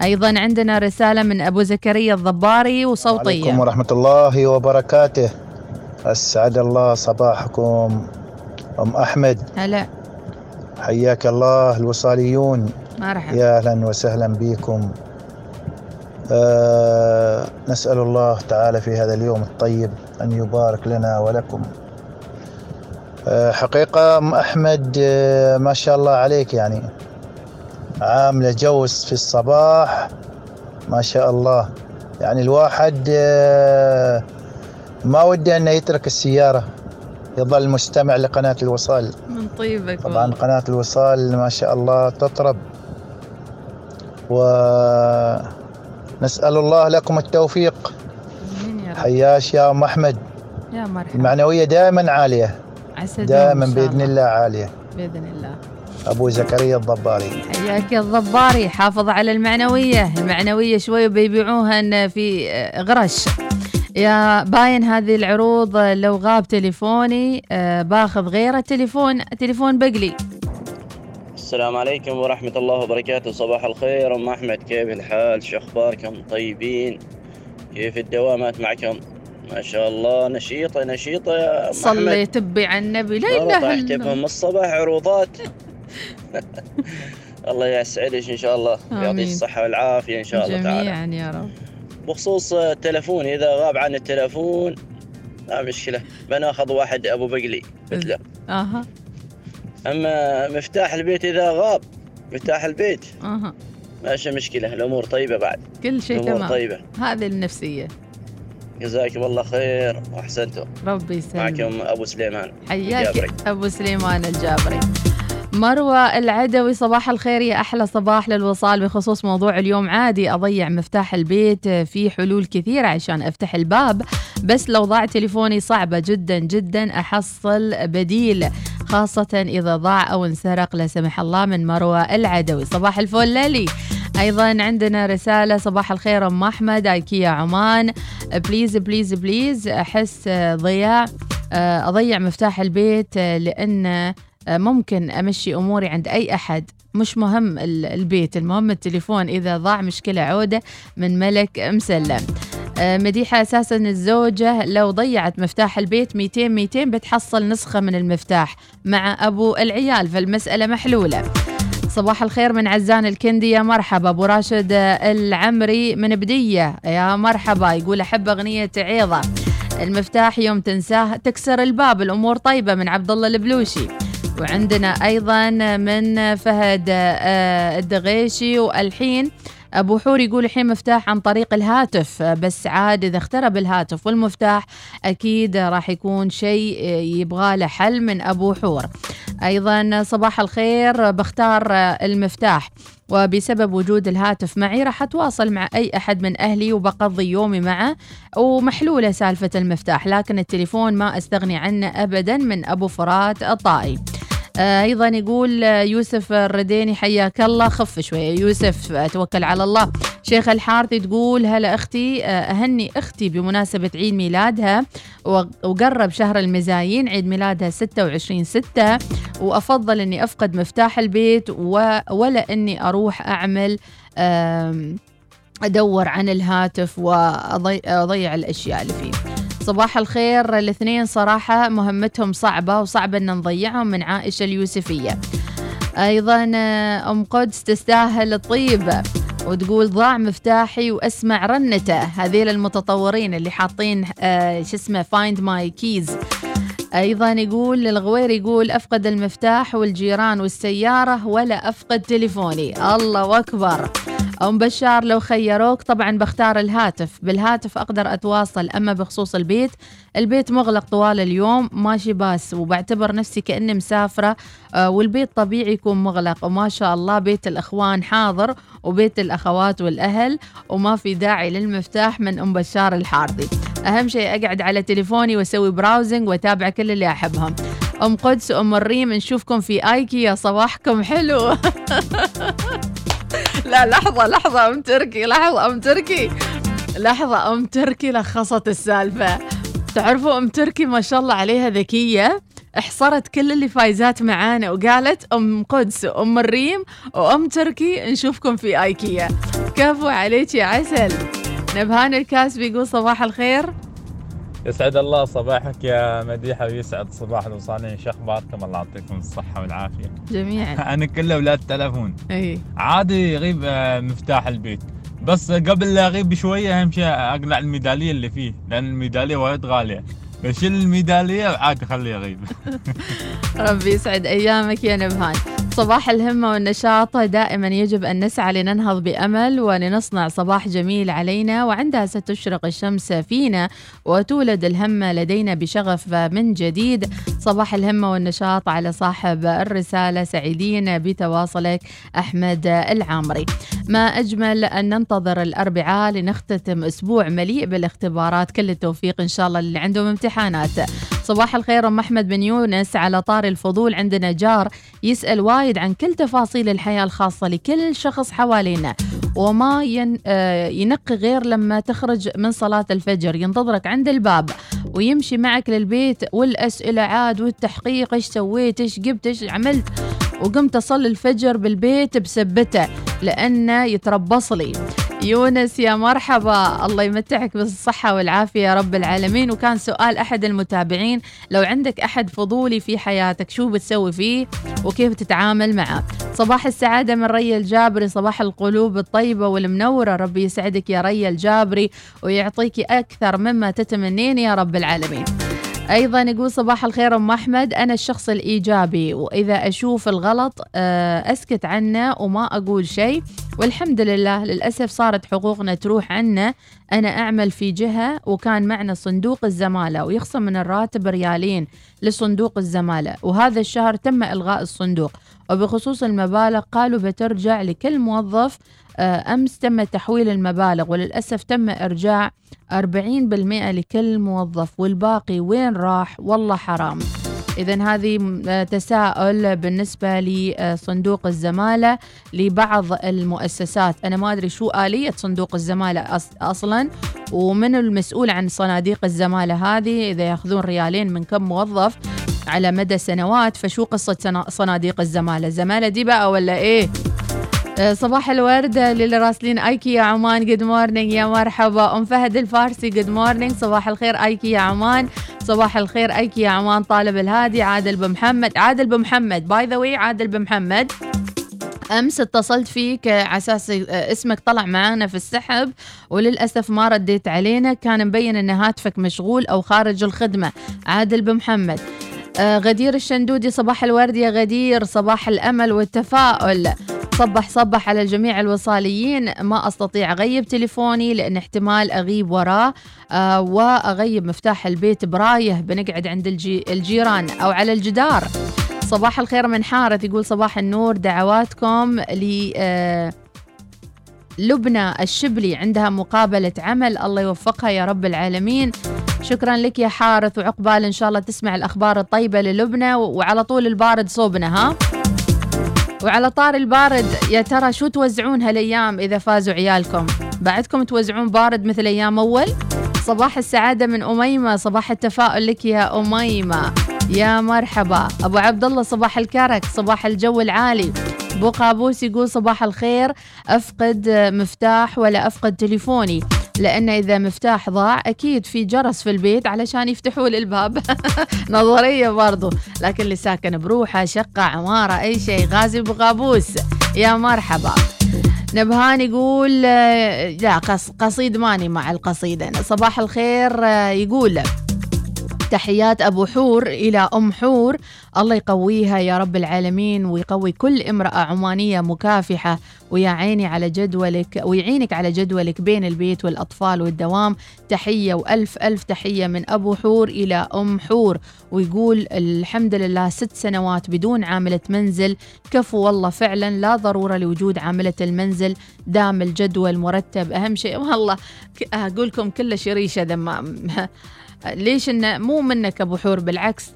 أيضا عندنا رسالة من أبو زكريا الضباري وصوتية. عليكم ورحمة الله وبركاته. أسعد الله صباحكم. أم أحمد. هلا. حياك الله الوصاليون. مرحبا يا أهلا وسهلا بكم. آه، نسأل الله تعالى في هذا اليوم الطيب أن يبارك لنا ولكم. آه، حقيقة أم أحمد آه، ما شاء الله عليك يعني. عاملة جوس في الصباح ما شاء الله. يعني الواحد آه، ما ودي أنه يترك السيارة يظل مستمع لقناة الوصال. من طيبك طبعا والله. قناة الوصال ما شاء الله تطرب. ونسأل الله لكم التوفيق. حياش يا أم أحمد. يا مرحبا. المعنوية دائما عالية. دائما بإذن الله. عالية. بإذن الله. أبو زكريا الضباري. حياك يا الضباري. حافظ على المعنوية. المعنوية شوي بيبيعوها في آه، غرش. يا باين هذه العروض آه، لو غاب تليفوني آه، باخذ غيره تليفون تليفون بقلي. السلام عليكم ورحمة الله وبركاته. صباح الخير أم أحمد. كيف الحال؟ شو أخباركم؟ طيبين؟ كيف الدوامات معكم؟ ما شاء الله. نشيطة نشيطة يا أم صلي تبي على النبي. لا إله إلا الله. الصباح عروضات [laughs] الله يسعدك إن شاء الله. يعطيك الصحة والعافية إن شاء الله تعالى. جميعا يا رب. بخصوص التلفون إذا غاب عن التلفون لا مشكلة. بناخذ واحد أبو بقلي. مثله أها. أما مفتاح البيت إذا غاب مفتاح البيت. أها. ماشي مشكلة الأمور طيبة بعد. كل شيء تمام. طيبة. هذه النفسية. جزاكم الله خير وأحسنتم ربي يسلمك. معكم أبو سليمان حياك. أبو سليمان الجابري. مروة العدوي صباح الخير. يا أحلى صباح للوصال. بخصوص موضوع اليوم عادي أضيع مفتاح البيت في حلول كثيرة عشان أفتح الباب. بس لو ضاع تليفوني صعبة جدا جدا أحصل بديل خاصة إذا ضاع أو انسرق لا سمح الله من مروة العدوي. صباح الفل للي. أيضا عندنا رسالة. صباح الخير أم أحمد أيكيا عمان. please please please أحس ضياع أضيع مفتاح البيت لأن ممكن أمشي أموري عند أي أحد. مش مهم ال- البيت المهم التليفون. إذا ضاع مشكلة عودة من ملك مسلم. آه، مديحة أساسا الزوجة لو ضيعت مفتاح البيت 200 200 بتحصل نسخة من المفتاح مع أبو العيال فالمسألة محلولة. صباح الخير من عزان الكندي. يا مرحبا أبو راشد العمري من بدية. يا مرحبا يقول أحب أغنية عيضة. المفتاح يوم تنساه تكسر الباب الأمور طيبة من عبد الله البلوشي. وعندنا أيضا من فهد آه، الدغيشي. والحين أبو حور يقول الحين مفتاح عن طريق الهاتف بس عاد إذا اخترب الهاتف والمفتاح أكيد راح يكون شيء يبغى له حل من أبو حور. أيضا صباح الخير بختار المفتاح. وبسبب وجود الهاتف معي راح أتواصل مع أي أحد من أهلي وبقضي يومي معه ومحلولة سالفة المفتاح لكن التليفون ما أستغني عنه ابدا من أبو فرات الطائي. آه، أيضا يقول آه، يوسف الرديني حياك الله. خف شوية يوسف آه، توكل على الله. شيخ الحارثي تقول هلا أختي آه، أهني أختي بمناسبة عيد ميلادها وقرب شهر المزايين عيد ميلادها 26 6 وأفضل إني أفقد مفتاح البيت. ولا إني أروح أعمل آم، أدور عن الهاتف واضيع الأشياء اللي فيه. صباح الخير. الاثنين صراحة مهمتهم صعبة وصعب أن نضيعهم من عائشة اليوسفية. أيضا آه، أم قدس تستاهل الطيب وتقول ضاع مفتاحي وأسمع رنته. هذيل المتطورين اللي حاطين آه، شو اسمه find my keys أيضا يقول الغوير يقول أفقد المفتاح والجيران والسيارة ولا أفقد تليفوني. الله أكبر. أم بشار لو خيروك طبعا بختار الهاتف. بالهاتف أقدر أتواصل أما بخصوص البيت البيت مغلق طوال اليوم ماشي بأس وبعتبر نفسي كأني مسافرة آه، والبيت طبيعي يكون مغلق. وما شاء الله بيت الإخوان حاضر وبيت الأخوات والأهل وما في داعي للمفتاح من أم بشار الحارثي. أهم شيء أقعد على تليفوني وأسوي براوزنج وأتابع كل اللي أحبهم. أم قدس وأم الريم نشوفكم في آيكيا صباحكم حلو. [laughs] لا لحظة لحظة أم تركي لحظة أم تركي. لحظة أم تركي لخصت السالفة. تعرفوا أم تركي ما شاء الله عليها ذكية؟ احصرت كل اللي فايزات معانا وقالت أم قدس وأم الريم وأم تركي نشوفكم في آيكيا. كفو عليك يا عسل. نبهان الكاس بيقول صباح الخير. يسعد الله صباحك يا مديحة ويسعد صباح الوصالين شو أخباركم؟ الله يعطيكم الصحة والعافية. جميعا. [laughs] أنا كله أولاد تلفون. إي. عادي يغيب آه، مفتاح البيت. بس قبل لا أغيب بشوية أهم شيء أقلع الميدالية اللي فيه لأن الميدالية وايد غالية. بشيل الميدالية؟ وعاد اخليه يغيب. [laughs] ربي يسعد أيامك يا نبهان. صباح الهمة والنشاط دائما يجب أن نسعى لننهض بأمل ولنصنع صباح جميل علينا وعندها ستشرق الشمس فينا وتولد الهمة لدينا بشغف من جديد. صباح الهمة والنشاط على صاحب الرسالة سعيدين بتواصلك أحمد العامري. ما أجمل أن ننتظر الأربعاء لنختتم أسبوع مليء بالاختبارات. كل التوفيق إن شاء الله اللي عندهم امتحانات. صباح الخير أم أحمد بن يونس على طار الفضول عندنا جار يسأل وايد عن كل تفاصيل الحياة الخاصة لكل شخص حوالينا وما ين آه ينقي غير لما تخرج من صلاة الفجر. ينتظرك عند الباب ويمشي معك للبيت والأسئلة عاد والتحقيق إيش سويت؟ إيش جبت؟ إيش عملت؟ وقمت أصلي الفجر بالبيت بسبته لأنه يتربص لي. يونس يا مرحبا. الله يمتعك بالصحة والعافية يا رب العالمين. وكان سؤال أحد المتابعين لو عندك أحد فضولي في حياتك شو بتسوي فيه وكيف تتعامل معه؟ صباح السعادة من ري الجابري صباح القلوب الطيبة والمنورة. ربي يسعدك يا ري الجابري ويعطيك أكثر مما تتمنين يا رب العالمين. أيضا يقول صباح الخير أم أحمد. أنا الشخص الإيجابي وإذا أشوف الغلط آه، أسكت عنه وما أقول شيء. والحمد لله للأسف صارت حقوقنا تروح عنا أنا أعمل في جهة وكان معنا صندوق الزمالة ويخصم من الراتب ريالين لصندوق الزمالة. وهذا الشهر تم إلغاء الصندوق. وبخصوص المبالغ قالوا بترجع لكل موظف آه، أمس تم تحويل المبالغ وللأسف تم إرجاع 40% لكل موظف والباقي وين راح؟ والله حرام. إذا هذه آه، تساؤل بالنسبة لصندوق الزمالة لبعض المؤسسات. أنا ما أدري شو آلية صندوق الزمالة أصلا ومن المسؤول عن صناديق الزمالة هذه إذا يأخذون ريالين من كم موظف. على مدى سنوات فشو قصة صناديق الزمالة؟ زمالة دي بقى ولا إيه؟ آه، صباح الورد للي راسلين أيكي يا عمان good morning يا مرحبا. أم فهد الفارسي good morning صباح الخير. أيكي يا عمان. صباح الخير. أيكي يا عمان. طالب الهادي عادل بمحمد عادل بمحمد by the way عادل بمحمد أمس اتصلت فيك على أساس اسمك طلع معانا في السحب وللأسف ما رديت علينا. كان مبين إن هاتفك مشغول أو خارج الخدمة. عادل بمحمد آه غدير الشندودي صباح الورد يا غدير صباح الأمل والتفاؤل. صبح صبح على الجميع الوصاليين. ما أستطيع أغيب تليفوني لأن احتمال أغيب وراه آه وأغيب مفتاح البيت برايه بنقعد عند الجي الجيران أو على الجدار. صباح الخير من حارث يقول صباح النور دعواتكم ل آه لبنى الشبلي عندها مقابلة عمل الله يوفقها يا رب العالمين. شكرا لك يا حارث وعقبال إن شاء الله تسمع الأخبار الطيبة للبنى وعلى طول البارد صوبنا ها؟ وعلى طار البارد يا ترى شو توزعون هالأيام إذا فازوا عيالكم؟ بعدكم توزعون بارد مثل أيام أول؟ صباح السعادة من أميمة صباح التفاؤل لك يا أميمة. يا مرحبا. أبو عبد الله صباح الكرك صباح الجو العالي. أبو قابوس يقول صباح الخير. أفقد مفتاح ولا أفقد تليفوني؟ لأن إذا مفتاح ضاع أكيد في جرس في البيت علشان يفتحوا لي الباب. [laughs] نظرية برضو. لكن اللي ساكن بروحه شقة عمارة أي شيء غازي بغابوس يا مرحبا. نبهان يقول لا قصيد ماني مع القصيدة. صباح الخير يقول تحيات أبو حور إلى أم حور. الله يقويها يا رب العالمين ويقوي كل امرأة عمانية مكافحة ويعيني على جدولك ويعينك على جدولك بين البيت والأطفال والدوام. تحية وألف ألف تحية من أبو حور إلى أم حور. ويقول الحمد لله ست سنوات بدون عاملة منزل. كفو والله فعلا لا ضرورة لوجود عاملة المنزل. دام الجدول مرتب أهم شيء والله أقول لكم كل شريشة ذمام. [laughs] ليش انه مو منك أبو حور بالعكس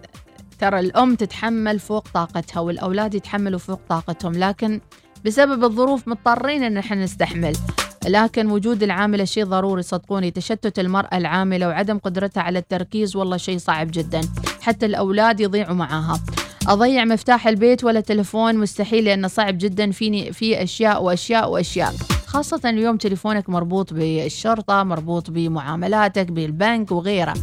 ترى الأم تتحمل فوق طاقتها والأولاد يتحملوا فوق طاقتهم لكن بسبب الظروف مضطرين إن إحنا نستحمل. لكن وجود العاملة شيء ضروري صدقوني تشتت المرأة العاملة وعدم قدرتها على التركيز والله شيء صعب جدا. حتى الأولاد يضيعوا معاها. أضيع مفتاح البيت ولا تلفون مستحيل لأنه صعب جدا. فيني في أشياء وأشياء وأشياء. خاصة اليوم تليفونك مربوط بالشرطة مربوط بمعاملاتك بالبنك وغيره.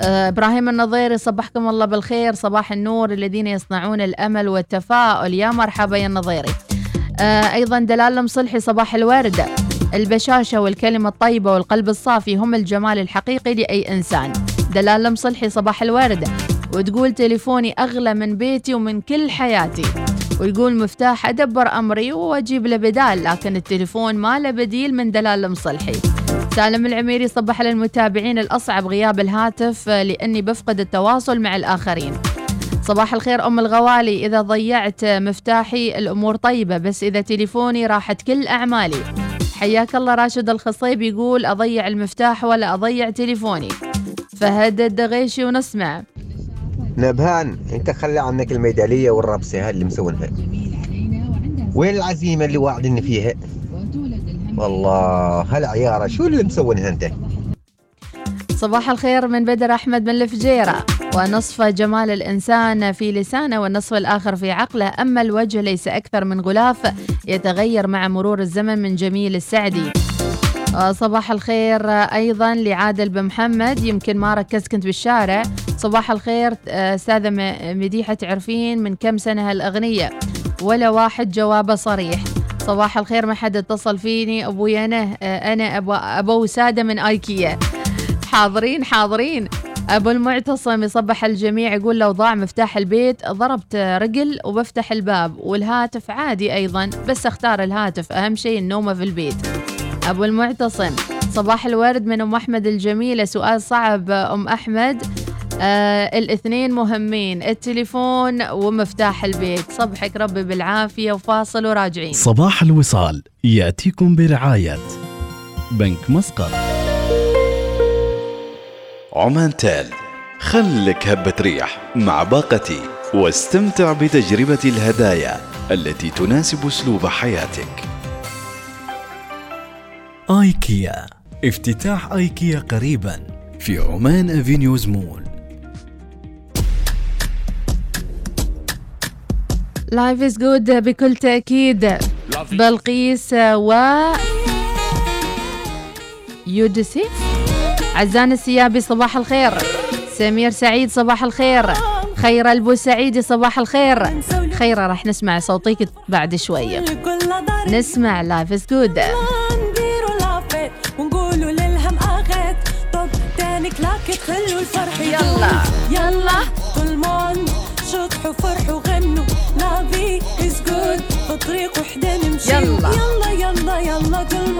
آه، إبراهيم النظيري صبحكم الله بالخير. صباح النور الذين يصنعون الأمل والتفاؤل. يا مرحبا يا النظيري. آه، أيضا دلال المصلحي صباح الورد. البشاشة والكلمة الطيبة والقلب الصافي هم الجمال الحقيقي لأي إنسان. دلال مصلحي صباح الورد. وتقول تليفوني أغلى من بيتي ومن كل حياتي. ويقول مفتاح أدبر أمري وأجيب له بدال لكن التليفون ما له بديل من دلال المصلحي سالم العميري صبح للمتابعين الأصعب غياب الهاتف لأني بفقد التواصل مع الآخرين. صباح الخير أم الغوالي إذا ضيعت مفتاحي الأمور طيبة بس إذا تليفوني راحت كل أعمالي. حياك الله راشد الخصيب يقول أضيع المفتاح ولا أضيع تليفوني. فهد الدغيشي ونسمع. نبهان انت خلي عنك الميدالية والربسة اللي مسوينها وين العزيمة اللي واعدني فيها؟ والله هالعيارة شو اللي مسوينها انت؟ صباح الخير من بدر أحمد من الفجيرة. ونصف جمال الإنسان في لسانه والنصف الآخر في عقله. أما الوجه ليس أكثر من غلاف يتغير مع مرور الزمن من جميل السعدي. صباح الخير أيضا لعادل بن محمد. يمكن ما ركزت كنت بالشارع. صباح الخير آه، أستاذة مديحة تعرفين من كم سنة هالأغنية؟ ولا واحد جوابه صريح. صباح الخير ما حد اتصل فيني. أبوي أنا آه، أنا أبو, أبو سادة من آيكيا. حاضرين حاضرين. أبو المعتصم يصبح الجميع يقول لو ضاع مفتاح البيت ضربت رجل وبفتح الباب. والهاتف عادي أيضا بس أختار الهاتف. أهم شيء النومة في البيت. أبو المعتصم. صباح الورد من أم أحمد الجميلة. سؤال صعب أم أحمد. آه الاثنين مهمين. التليفون ومفتاح البيت. صبحك ربي بالعافية وفاصل وراجعين. صباح الوصال. يأتيكم برعاية بنك مسقط. عمانتل. خلك هبة ريح مع باقتي واستمتع بتجربة الهدايا التي تناسب أسلوب حياتك. آيكيا. افتتاح آيكيا قريبا في عمان أفنيوز مول. life is good بكل تأكيد. بلقيس و يودسي عزان السيابي صباح الخير. سمير سعيد صباح الخير. خير البوسعيدي صباح الخير. خيرة راح نسمع صوتك بعد شوية. نسمع لايف از جود الفرح يلا. يلا. كل موند شطحوا فرحوا غنوا لافي از جود في طريق وحدة نمشي. يلا. يلا يلا يلا كل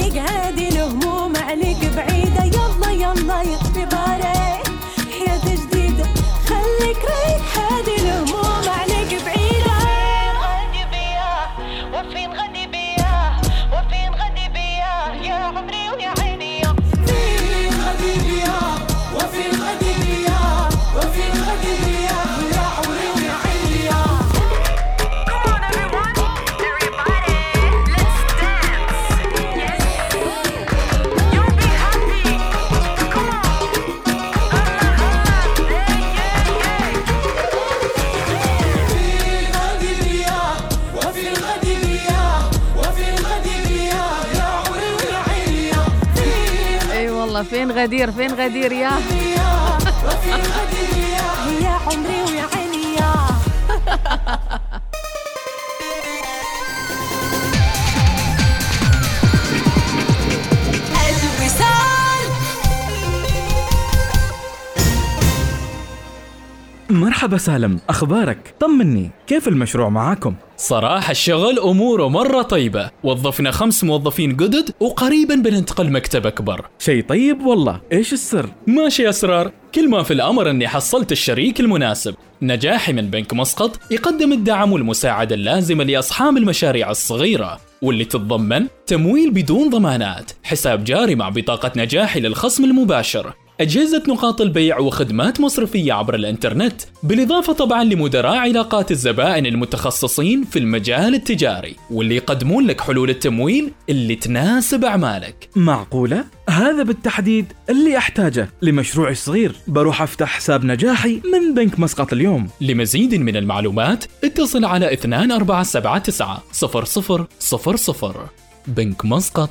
خليك غدير؟ فين غدير يا؟ [laughs] يا عمري ويا مرحبا سالم أخبارك؟ طمني كيف المشروع معاكم؟ صراحة الشغل أموره مرة طيبة. وظفنا خمس موظفين جدد وقريبا بننتقل مكتب أكبر. شيء طيب والله إيش السر؟ ماشي أسرار. كل ما في الأمر أني حصلت الشريك المناسب. نجاحي من بنك مسقط يقدم الدعم والمساعدة اللازمة لأصحاب المشاريع الصغيرة واللي تتضمن تمويل بدون ضمانات حساب جاري مع بطاقة نجاحي للخصم المباشر أجهزة نقاط البيع وخدمات مصرفية عبر الإنترنت بالإضافة طبعا لمدراء علاقات الزبائن المتخصصين في المجال التجاري واللي يقدمون لك حلول التمويل اللي تناسب أعمالك. معقولة؟ هذا بالتحديد اللي أحتاجه لمشروعي الصغير. بروح أفتح حساب نجاحي من بنك مسقط اليوم. لمزيد من المعلومات اتصل على 2479 0000 بنك مسقط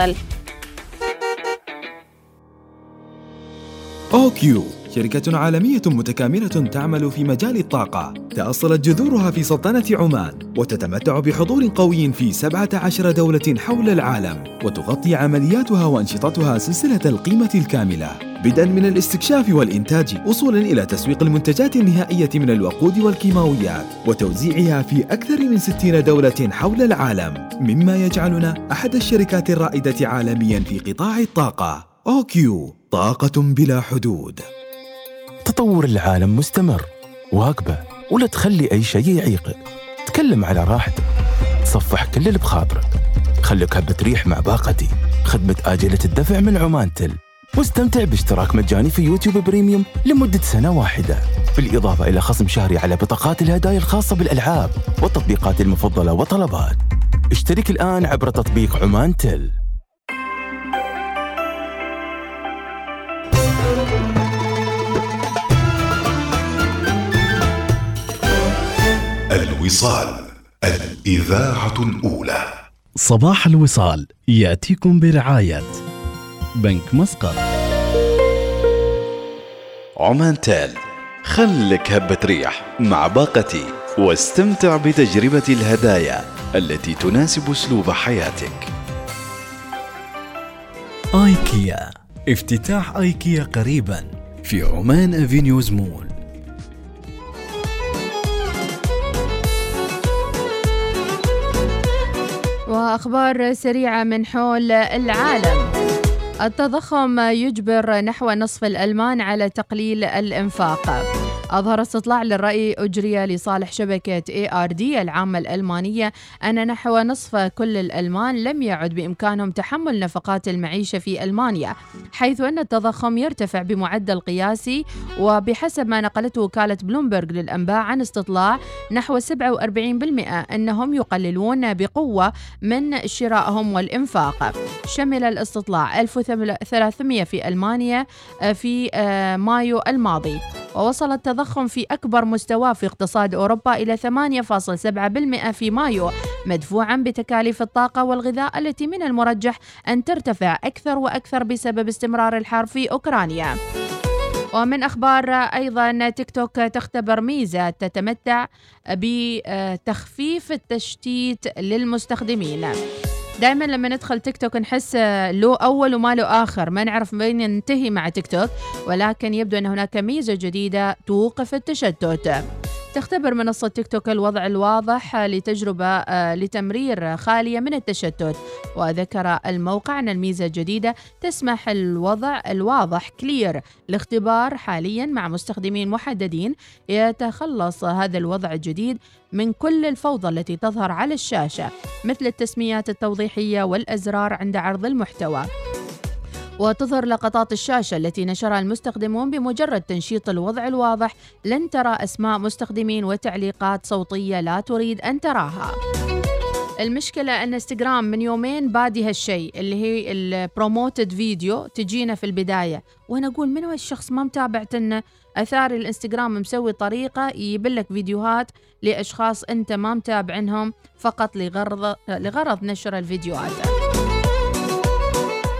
أوكيو شركة عالمية متكاملة تعمل في مجال الطاقة. تأصلت جذورها في سلطنة عمان وتتمتع بحضور قوي في 17 دولة حول العالم وتغطي عملياتها وأنشطتها سلسلة القيمة الكاملة. بدءا من الاستكشاف والإنتاج وصولا إلى تسويق المنتجات النهائية من الوقود والكيماويات وتوزيعها في أكثر من 60 دولة حول العالم. مما يجعلنا أحد الشركات الرائدة عالميا في قطاع الطاقة. أوكيو طاقة بلا حدود. تطور العالم مستمر. واقبه ولا تخلي أي شيء يعيقك تكلم على راحتك. تصفح كل اللي بخاطرك. خليك هبة ريح مع باقتي. خدمة آجلة الدفع من عمان تل. واستمتع باشتراك مجاني في يوتيوب بريميوم لمدة سنة واحدة. بالإضافة إلى خصم شهري على بطاقات الهدايا الخاصة بالألعاب والتطبيقات المفضلة وطلبات اشترك الآن عبر تطبيق عمان تل. الوصال الإذاعة الأولى. صباح الوصال يأتيكم برعاية بنك مسقط. عمان تال خلك هبة ريح مع باقتي واستمتع بتجربة الهدايا التي تناسب أسلوب حياتك. آيكيا افتتاح آيكيا قريبا في عمان أفينيوز مول. واخبار سريعة من حول العالم. التضخم يجبر نحو نصف الألمان على تقليل الإنفاق. أظهر استطلاع للرأي أجري لصالح شبكة ARD العامة الألمانية أن نحو نصف كل الألمان لم يعد بإمكانهم تحمل نفقات المعيشة في ألمانيا حيث أن التضخم يرتفع بمعدل قياسي وبحسب ما نقلته وكالة بلومبرج للأنباء عن استطلاع نحو 47% أنهم يقللون بقوة من شرائهم والإنفاق. شمل الاستطلاع 1300 في ألمانيا في مايو الماضي. ووصل التضخم في أكبر مستوى في اقتصاد أوروبا إلى 8.7% في مايو مدفوعا بتكاليف الطاقة والغذاء التي من المرجح أن ترتفع أكثر وأكثر بسبب استمرار الحرب في أوكرانيا. ومن أخبار أيضا تيك توك تختبر ميزة تتمتع بتخفيف التشتيت للمستخدمين. دائما لما ندخل تيك توك نحس له أول وما له آخر. ما نعرف وين ينتهي مع تيك توك ولكن يبدو أن هناك ميزة جديدة توقف التشتت. تختبر منصة تيك توك الوضع الواضح لتجربة لتمرير خالية من التشتت. وذكر الموقع أن الميزة الجديدة تسمح الوضع الواضح كلير لاختبار حاليا مع مستخدمين محددين يتخلص هذا الوضع الجديد من كل الفوضى التي تظهر على الشاشة مثل التسميات التوضيحية والأزرار عند عرض المحتوى. وتظهر لقطات الشاشة التي نشرها المستخدمون بمجرد تنشيط الوضع الواضح. لن ترى أسماء مستخدمين وتعليقات صوتية لا تريد أن تراها. المشكلة أن إنستغرام من يومين بادي هالشيء اللي هي ال promoted video تجينا في البداية. وأنا أقول من هو الشخص؟ ما متابعتنا أثار الإنستغرام مسوي طريقة يبلك فيديوهات لأشخاص أنت ما متابعنهم فقط لغرض, لغرض نشر الفيديوهات.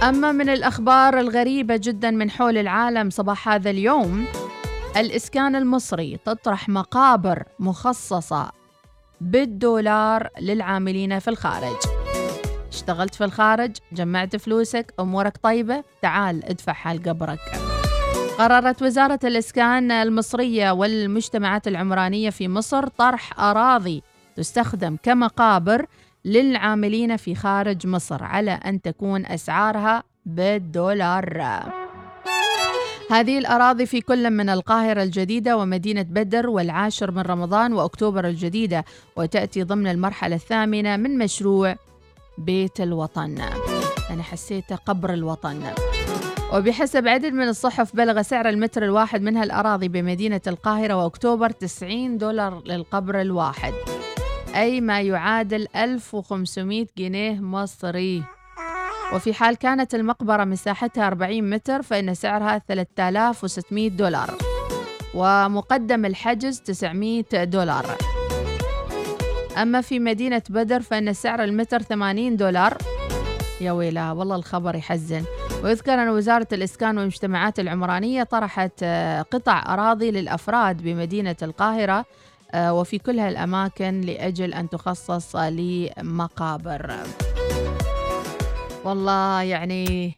أما من الأخبار الغريبة جدا من حول العالم صباح هذا اليوم الإسكان المصري تطرح مقابر مخصصة بالدولار للعاملين في الخارج. اشتغلت في الخارج جمعت فلوسك أمورك طيبة تعال ادفعها لقبرك قررت وزارة الإسكان المصرية والمجتمعات العمرانية في مصر طرح أراضي تستخدم كمقابر للعاملين في خارج مصر على أن تكون أسعارها بالدولار. هذه الأراضي في كل من القاهرة الجديدة ومدينة بدر والعاشر من رمضان وأكتوبر الجديدة وتأتي ضمن المرحلة الثامنة من مشروع بيت الوطن. أنا حسيت قبر الوطن. وبحسب عدد من الصحف بلغ سعر المتر الواحد من هالأراضي بمدينة القاهرة وأكتوبر 90 دولار للقبر الواحد. أي ما يعادل 1500 جنيه مصري. وفي حال كانت المقبرة مساحتها 40 متر فإن سعرها 3600 دولار. ومقدم الحجز 900 دولار. أما في مدينة بدر فإن سعر المتر 80 دولار. يا ويلا والله الخبر يحزن. ويذكر أن وزارة الإسكان والمجتمعات العمرانية طرحت آه، قطع أراضي للأفراد بمدينة القاهرة وفي كل هالأماكن لأجل أن تخصص لمقابر. والله يعني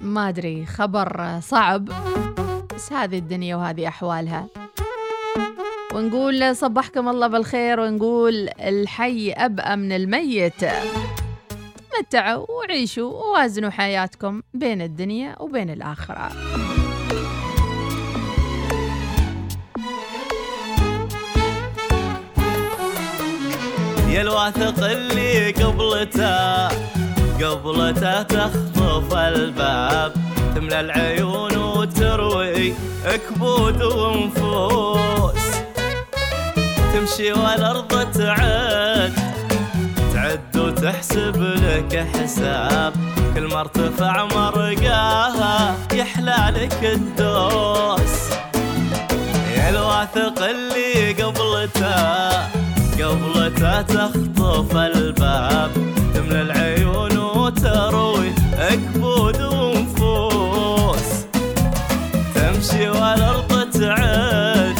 ما أدري خبر صعب بس هذه الدنيا وهذه أحوالها. ونقول صبحكم الله بالخير ونقول الحي أبقى من الميت. تمتعوا وعيشوا ووازنوا حياتكم بين الدنيا وبين الآخرة. يا الواثق اللي قبلته قبلته تخطف الباب تملى العيون وتروي كبود ونفوس. تمشي والأرض تعد تعد وتحسب لك حساب. كل ما ارتفع مرقاها يحلى لك الدوس. يا الواثق اللي قبلته قبلته تخطف الباب. تملى العيون وتروي كبود ونفوس. تمشي والارض تعد.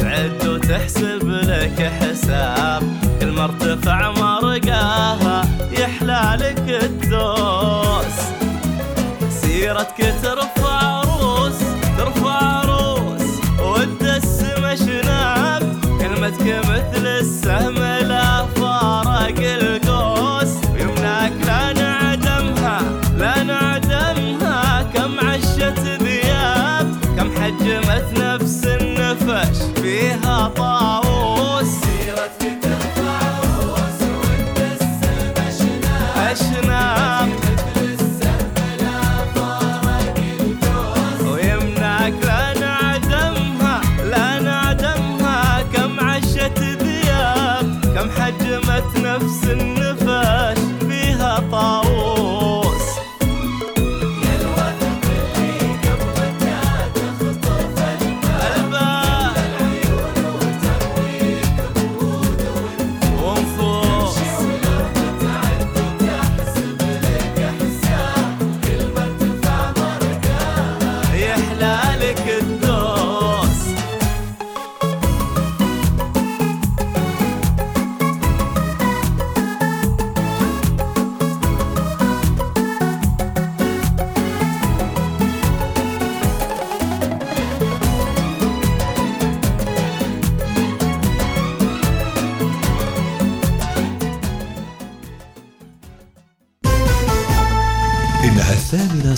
تعد وتحسب لك حساب. كل ما ارتفع مرقاها يحلى لك الدوس. سيرتك ترفع فيها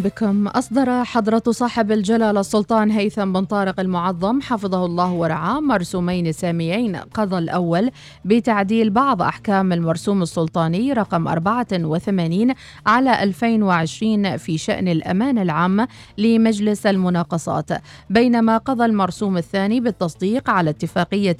بكم. أصدر حضرة صاحب الجلالة السلطان هيثم بن طارق المعظم حفظه الله ورعاه مرسومين ساميين. قضى الأول بتعديل بعض أحكام المرسوم السلطاني رقم 84 على 2020 في شأن الأمانة العامة لمجلس المناقصات. بينما قضى المرسوم الثاني بالتصديق على اتفاقية